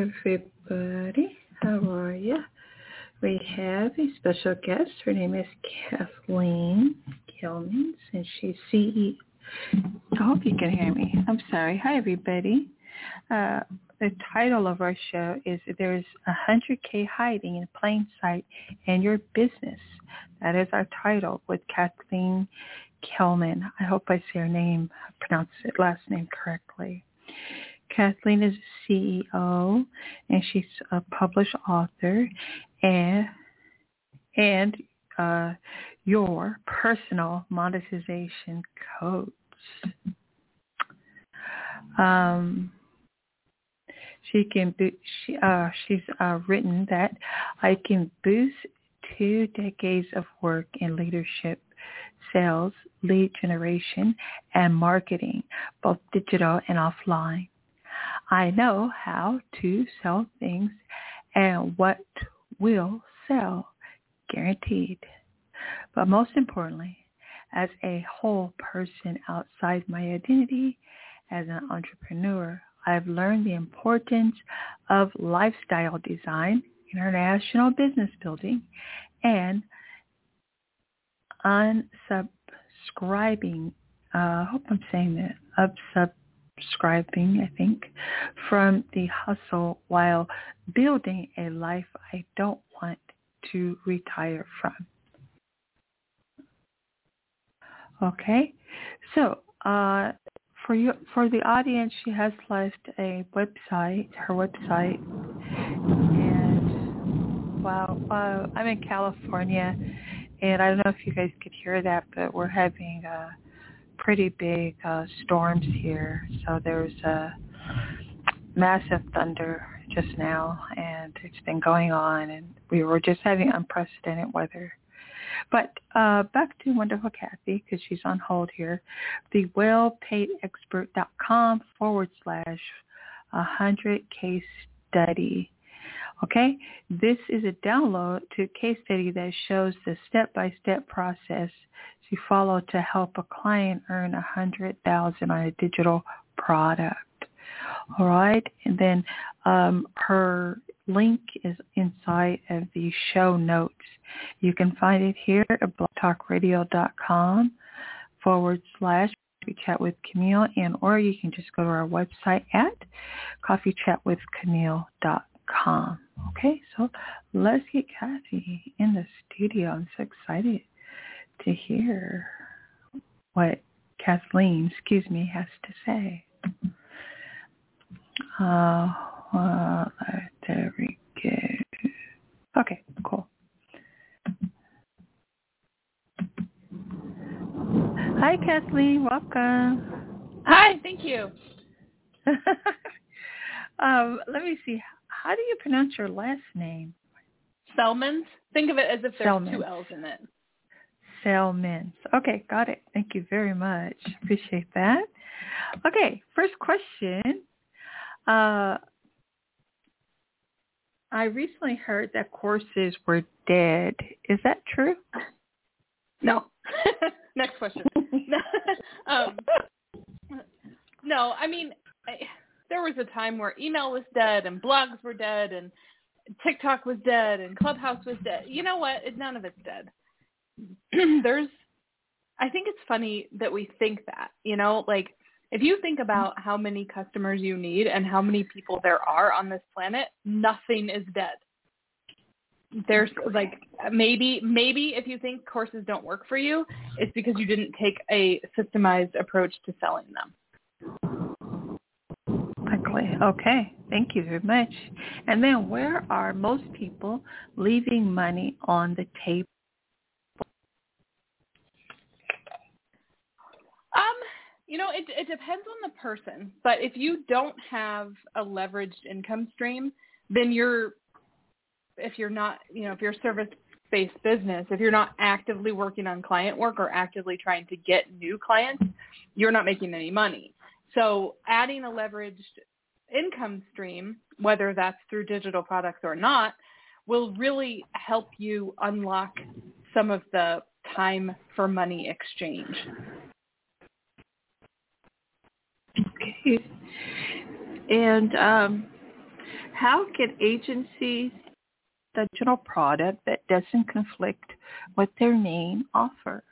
Everybody, how are you? We have a special guest. Her name is Kathleen Kelmans, and she's CEO. I hope you can hear me. I'm sorry. Hi everybody. Uh, the title of our show is There's a 100K Hiding in Plain Sight in Your Business. That is our title with Kathleen Kelman. I hope I say her name, pronounce it last name correctly. Kathleen is a CEO and she's a published author and and uh, your personal monetization coach. Um, she can she uh, she's uh, written that I can boost two decades of work in leadership, sales, lead generation, and marketing, both digital and offline. I know how to sell things and what will sell, guaranteed. But most importantly, as a whole person outside my identity as an entrepreneur, I've learned the importance of lifestyle design, international business building, and unsubscribing, uh, I hope I'm saying that, subscribing, I think, from the hustle while building a life I don't want to retire from. Okay, so uh, for you, for the audience, she has left a website, her website, and wow, wow, I'm in California, and I don't know if you guys could hear that, but we're having a pretty big uh, storms here. So there's a massive thunder just now, and it's been going on, and we were just having unprecedented weather. But uh, back to Wonderful Kathy, because she's on hold here. The wellpaidexpert.com forward slash 100 case study. Okay, this is a download to a case study that shows the step-by-step process to follow to help a client earn a hundred thousand on a digital product. All right, and then um, her link is inside of the show notes. You can find it here at blogtalkradio.com forward slash coffee chat with Camille, and or you can just go to our website at coffeechatwithcamille.com. Okay, so let's get Kathy in the studio. I'm so excited to hear what Kathleen, excuse me, has to say. Uh, uh, there we go. Okay, cool. Hi, Kathleen. Welcome. Hi, thank you. um, let me see. How do you pronounce your last name? Celmins. Think of it as if there's Celmins. two L's in it. Celmins. Okay, got it. Thank you very much. Appreciate that. Okay, first question. Uh, I recently heard that courses were dead. Is that true? No. Next question. um, no, I mean, I, there was a time where email was dead and blogs were dead and TikTok was dead and Clubhouse was dead. You know what? None of it's dead. There's, I think it's funny that we think that, you know, like if you think about how many customers you need and how many people there are on this planet, nothing is dead. There's like maybe maybe if you think courses don't work for you, it's because you didn't take a systemized approach to selling them. Exactly. Okay. Thank you very much. And then where are most people leaving money on the table? Um, You know, it it depends on the person, but if you don't have a leveraged income stream, then you're if you're not, you know, if you're a service-based business, if you're not actively working on client work or actively trying to get new clients, you're not making any money. So adding a leveraged income stream, whether that's through digital products or not, will really help you unlock some of the time for money exchange. Okay. And um, how can agencies the digital product that doesn't conflict with their main offer?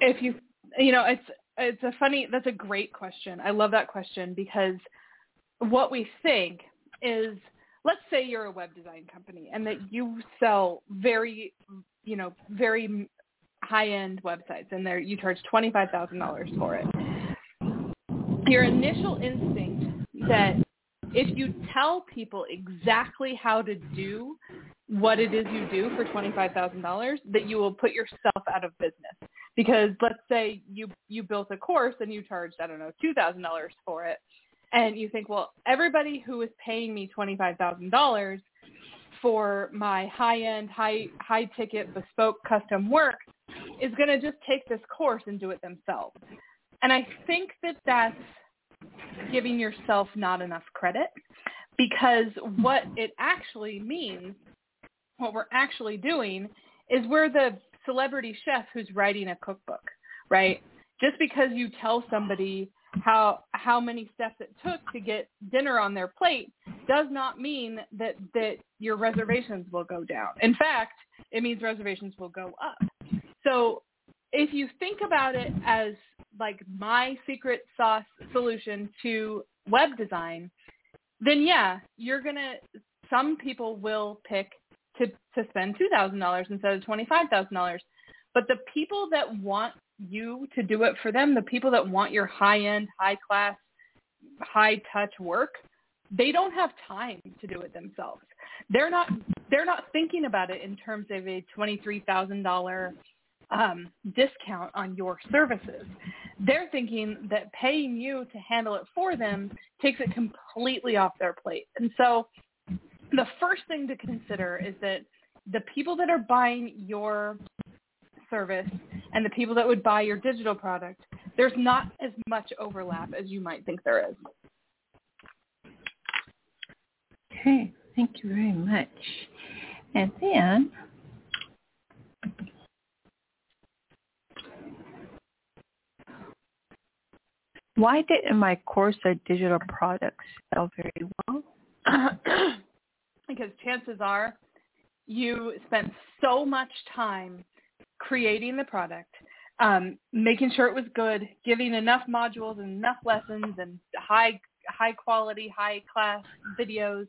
If you, you know, it's it's a funny. That's a great question. I love that question because what we think is, let's say you're a web design company and that you sell very, you know, very high-end websites and there you charge $25,000 for it. Your initial instinct that if you tell people exactly how to do what it is you do for $25,000, that you will put yourself out of business. Because let's say you you built a course and you charged I don't know $2,000 for it and you think, well, everybody who is paying me $25,000 for my high-end, high high ticket bespoke custom work is going to just take this course and do it themselves. And I think that that's giving yourself not enough credit because what it actually means, what we're actually doing is we're the celebrity chef who's writing a cookbook, right? Just because you tell somebody how how many steps it took to get dinner on their plate does not mean that that your reservations will go down. In fact, it means reservations will go up. So if you think about it as like my secret sauce solution to web design, then yeah, you're gonna. Some people will pick to to spend two thousand dollars instead of twenty five thousand dollars, but the people that want you to do it for them, the people that want your high end, high class, high touch work, they don't have time to do it themselves. They're not they're not thinking about it in terms of a twenty three thousand dollar um, discount on your services. They're thinking that paying you to handle it for them takes it completely off their plate. And so the first thing to consider is that the people that are buying your service and the people that would buy your digital product, there's not as much overlap as you might think there is. Okay, thank you very much. And then Why didn't my course or digital products sell very well? because chances are you spent so much time creating the product, um, making sure it was good, giving enough modules and enough lessons and high high quality, high class videos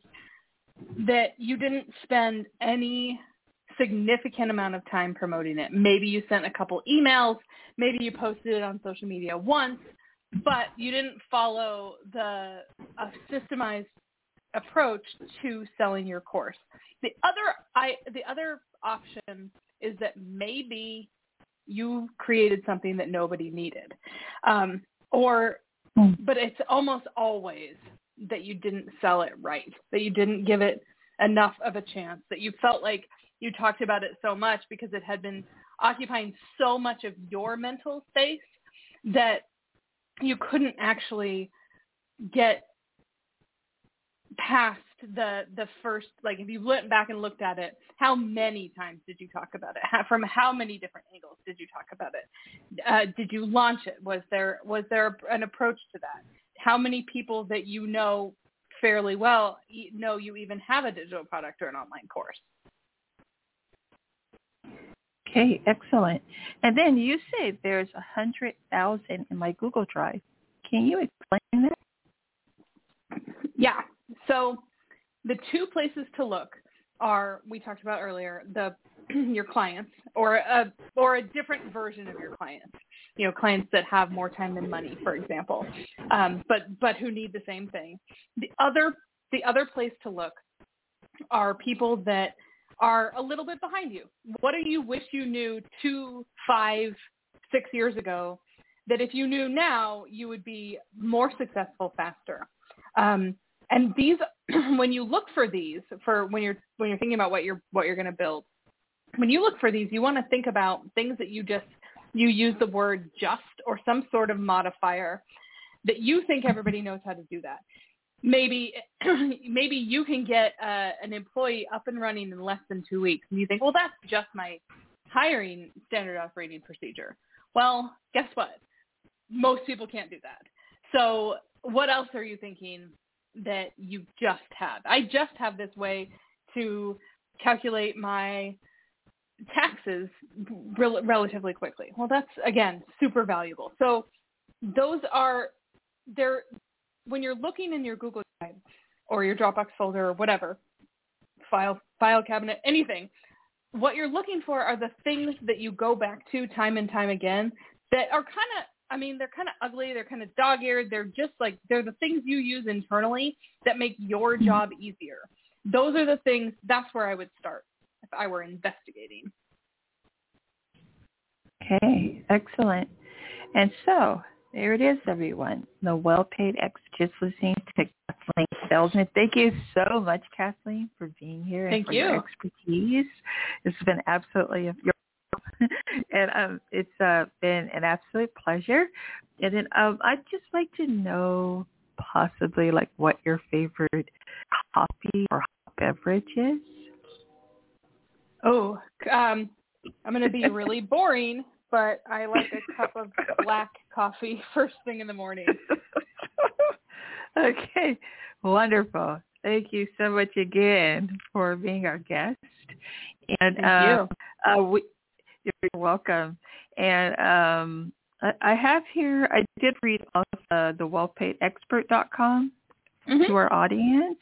that you didn't spend any significant amount of time promoting it. Maybe you sent a couple emails, maybe you posted it on social media once, but you didn't follow the a systemized approach to selling your course. The other I the other option is that maybe you created something that nobody needed, um, or hmm. but it's almost always that you didn't sell it right, that you didn't give it enough of a chance, that you felt like you talked about it so much because it had been occupying so much of your mental space that you couldn't actually get past the the first like if you went back and looked at it how many times did you talk about it how, from how many different angles did you talk about it uh, did you launch it was there was there an approach to that how many people that you know fairly well know you even have a digital product or an online course Okay, excellent. And then you say there's a hundred thousand in my Google Drive. Can you explain that? Yeah. So the two places to look are we talked about earlier the your clients or a or a different version of your clients. You know, clients that have more time than money, for example, um, but but who need the same thing. The other the other place to look are people that are a little bit behind you. What do you wish you knew two, five, six years ago that if you knew now, you would be more successful faster. Um, and these, when you look for these, for when you're when you're thinking about what you're what you're going to build, when you look for these, you want to think about things that you just you use the word just or some sort of modifier that you think everybody knows how to do that. Maybe maybe you can get uh, an employee up and running in less than two weeks, and you think, well, that's just my hiring standard operating procedure. Well, guess what? Most people can't do that. So what else are you thinking that you just have? I just have this way to calculate my taxes rel- relatively quickly. Well, that's again super valuable. So those are there when you're looking in your Google Drive or your Dropbox folder or whatever file file cabinet anything what you're looking for are the things that you go back to time and time again that are kind of I mean, they're kind of ugly. They're kind of dog-eared. They're just like they're the things you use internally that make your mm-hmm. job easier. Those are the things. That's where I would start if I were investigating. Okay, excellent. And so there it is, everyone. The well-paid ex just listening to Kathleen Salzman. Thank you so much, Kathleen, for being here Thank and for you. your expertise. It's been absolutely a and um, it's uh, been an absolute pleasure. And then um, I'd just like to know possibly like what your favorite coffee or beverage is. Oh, um, I'm going to be really boring, but I like a cup of black coffee first thing in the morning. okay, wonderful. Thank you so much again for being our guest. And Thank uh, you. Uh, we, you're welcome. And um, I, I have here, I did read off uh, the wellpaidexpert.com mm-hmm. to our audience.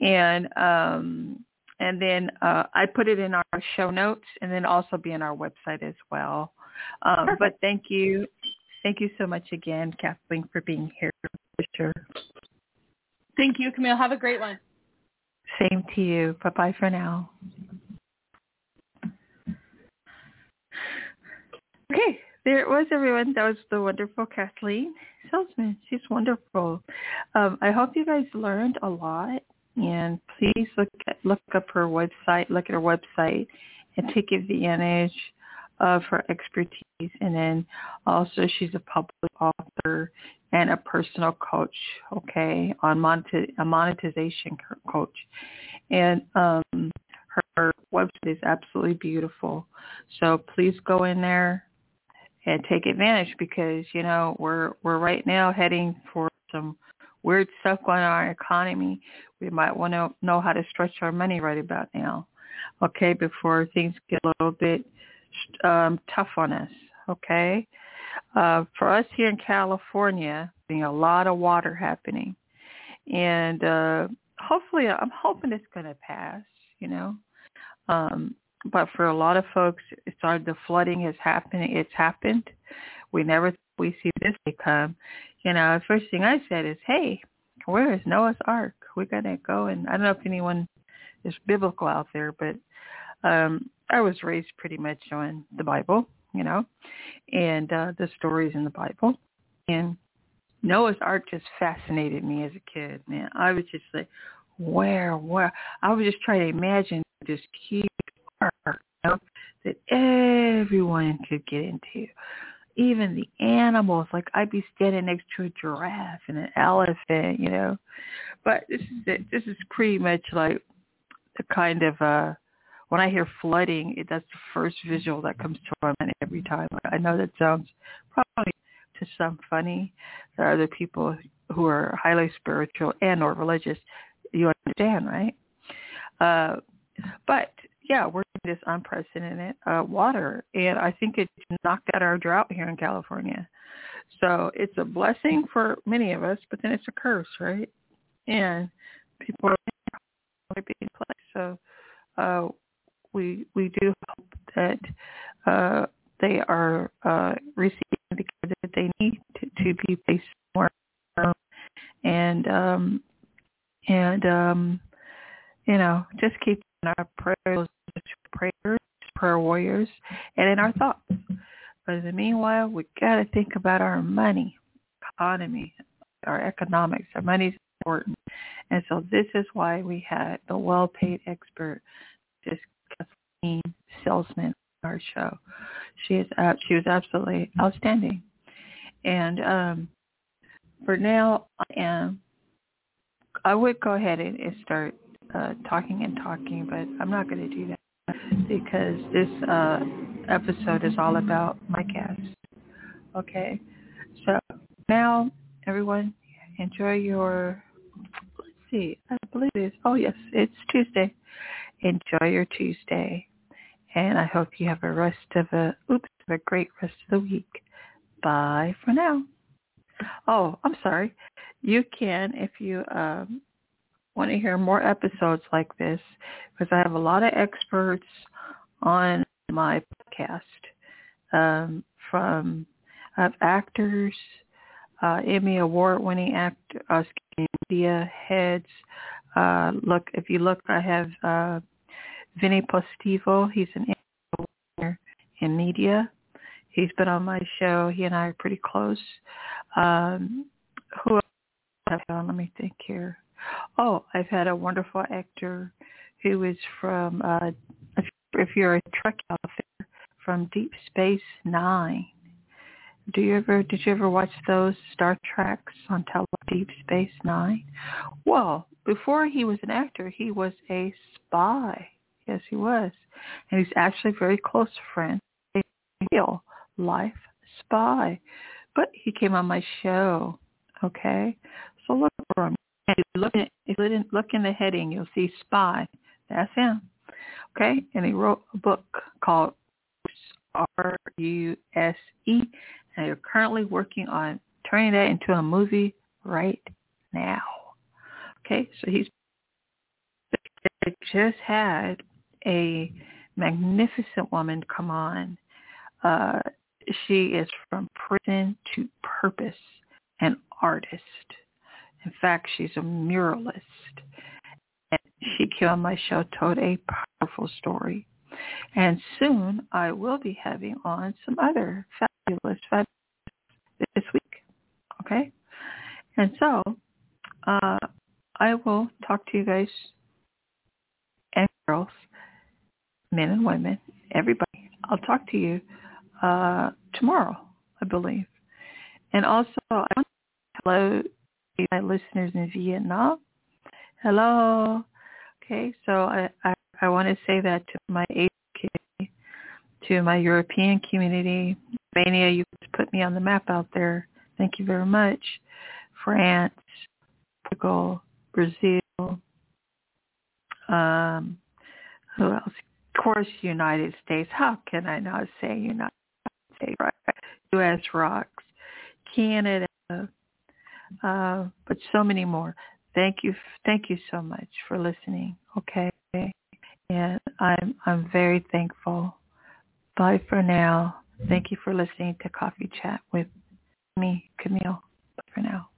And um, and then uh, I put it in our show notes and then also be in our website as well. Um, but thank you. Thank you so much again, Kathleen, for being here. For sure. Thank you, Camille. Have a great one. Same to you. Bye-bye for now. Okay, there it was, everyone. That was the wonderful Kathleen Salzman. She's wonderful. Um, I hope you guys learned a lot, and please look at, look up her website, look at her website, and take advantage of her expertise. And then also, she's a public author and a personal coach. Okay, on monetiz- a monetization coach, and um, her website is absolutely beautiful. So please go in there and take advantage because you know we're we're right now heading for some weird stuff going on in our economy. We might want to know how to stretch our money right about now, okay, before things get a little bit um, tough on us, okay. Uh, for us here in California, being a lot of water happening, and uh, hopefully, I'm hoping it's going to pass. You know, um, but for a lot of folks, started the flooding has happened. It's happened. We never we see this come. You know, the first thing I said is, "Hey, where is Noah's Ark? We gotta go." And I don't know if anyone is biblical out there, but um I was raised pretty much on the Bible, you know, and uh the stories in the Bible. And Noah's Ark just fascinated me as a kid, man. I was just like, where, where? I was just trying to imagine this huge know, that everyone could get into. Even the animals, like I'd be standing next to a giraffe and an elephant, you know. But this is it. This is pretty much like the kind of uh when I hear flooding, it, that's the first visual that comes to my mind every time. I know that sounds probably to some funny. There are other people who are highly spiritual and or religious. You understand, right? Uh, but yeah, we're in this unprecedented uh, water, and I think it knocked out our drought here in California. So it's a blessing for many of us, but then it's a curse, right? And people are being placed. So uh, we we do hope that uh, they are uh, receiving the care that they need to, to be placed more, and um, and um, you know just keep our prayers prayers, prayer warriors, and in our thoughts. But in the meanwhile, we got to think about our money, economy, our economics. Our money's important. And so this is why we had the well-paid expert, just Kathleen Salesman, our show. She is uh, she was absolutely outstanding. And um, for now, I am. I would go ahead and, and start uh, talking and talking, but I'm not going to do that because this uh, episode is all about my guest. Okay, so now everyone enjoy your. Let's see, I believe it's. Oh yes, it's Tuesday. Enjoy your Tuesday, and I hope you have a rest of a oops, a great rest of the week. Bye for now. Oh, I'm sorry. You can if you um, want to hear more episodes like this, because I have a lot of experts on my podcast um, from uh, actors, uh, Emmy award-winning actor, uh, media heads. Uh, look, if you look, I have uh, Vinny Postivo. He's an winner in media. He's been on my show. He and I are pretty close. Um, who have Let me think here. Oh, I've had a wonderful actor who is from, uh, if you're a Trek outfit, from Deep Space Nine. Do you ever did you ever watch those Star Treks on tele Deep Space Nine? Well, before he was an actor, he was a spy. Yes, he was, and he's actually a very close friend, a real life spy. But he came on my show. Okay, so look for him. And if you look if you look in the heading, you'll see spy. That's him. Okay, and he wrote a book called R U S E and you're currently working on turning that into a movie right now. Okay, so he's just had a magnificent woman come on. Uh, she is from prison to purpose, an artist. In fact, she's a muralist. And she came on my show, told a powerful story. And soon I will be having on some other fabulous, fabulous this week. Okay? And so uh, I will talk to you guys and girls, men and women, everybody. I'll talk to you uh, tomorrow, I believe. And also, I want to hello to in Vietnam. Hello. Okay, so I, I, I want to say that to my APK, to my European community, Albania, you put me on the map out there. Thank you very much. France, Portugal, Brazil, um, who else? Of course, United States. How can I not say United States? Right? U.S. rocks, Canada, uh, but so many more. Thank you, thank you so much for listening. Okay, and I'm I'm very thankful. Bye for now. Thank you for listening to Coffee Chat with me, Camille. Bye for now.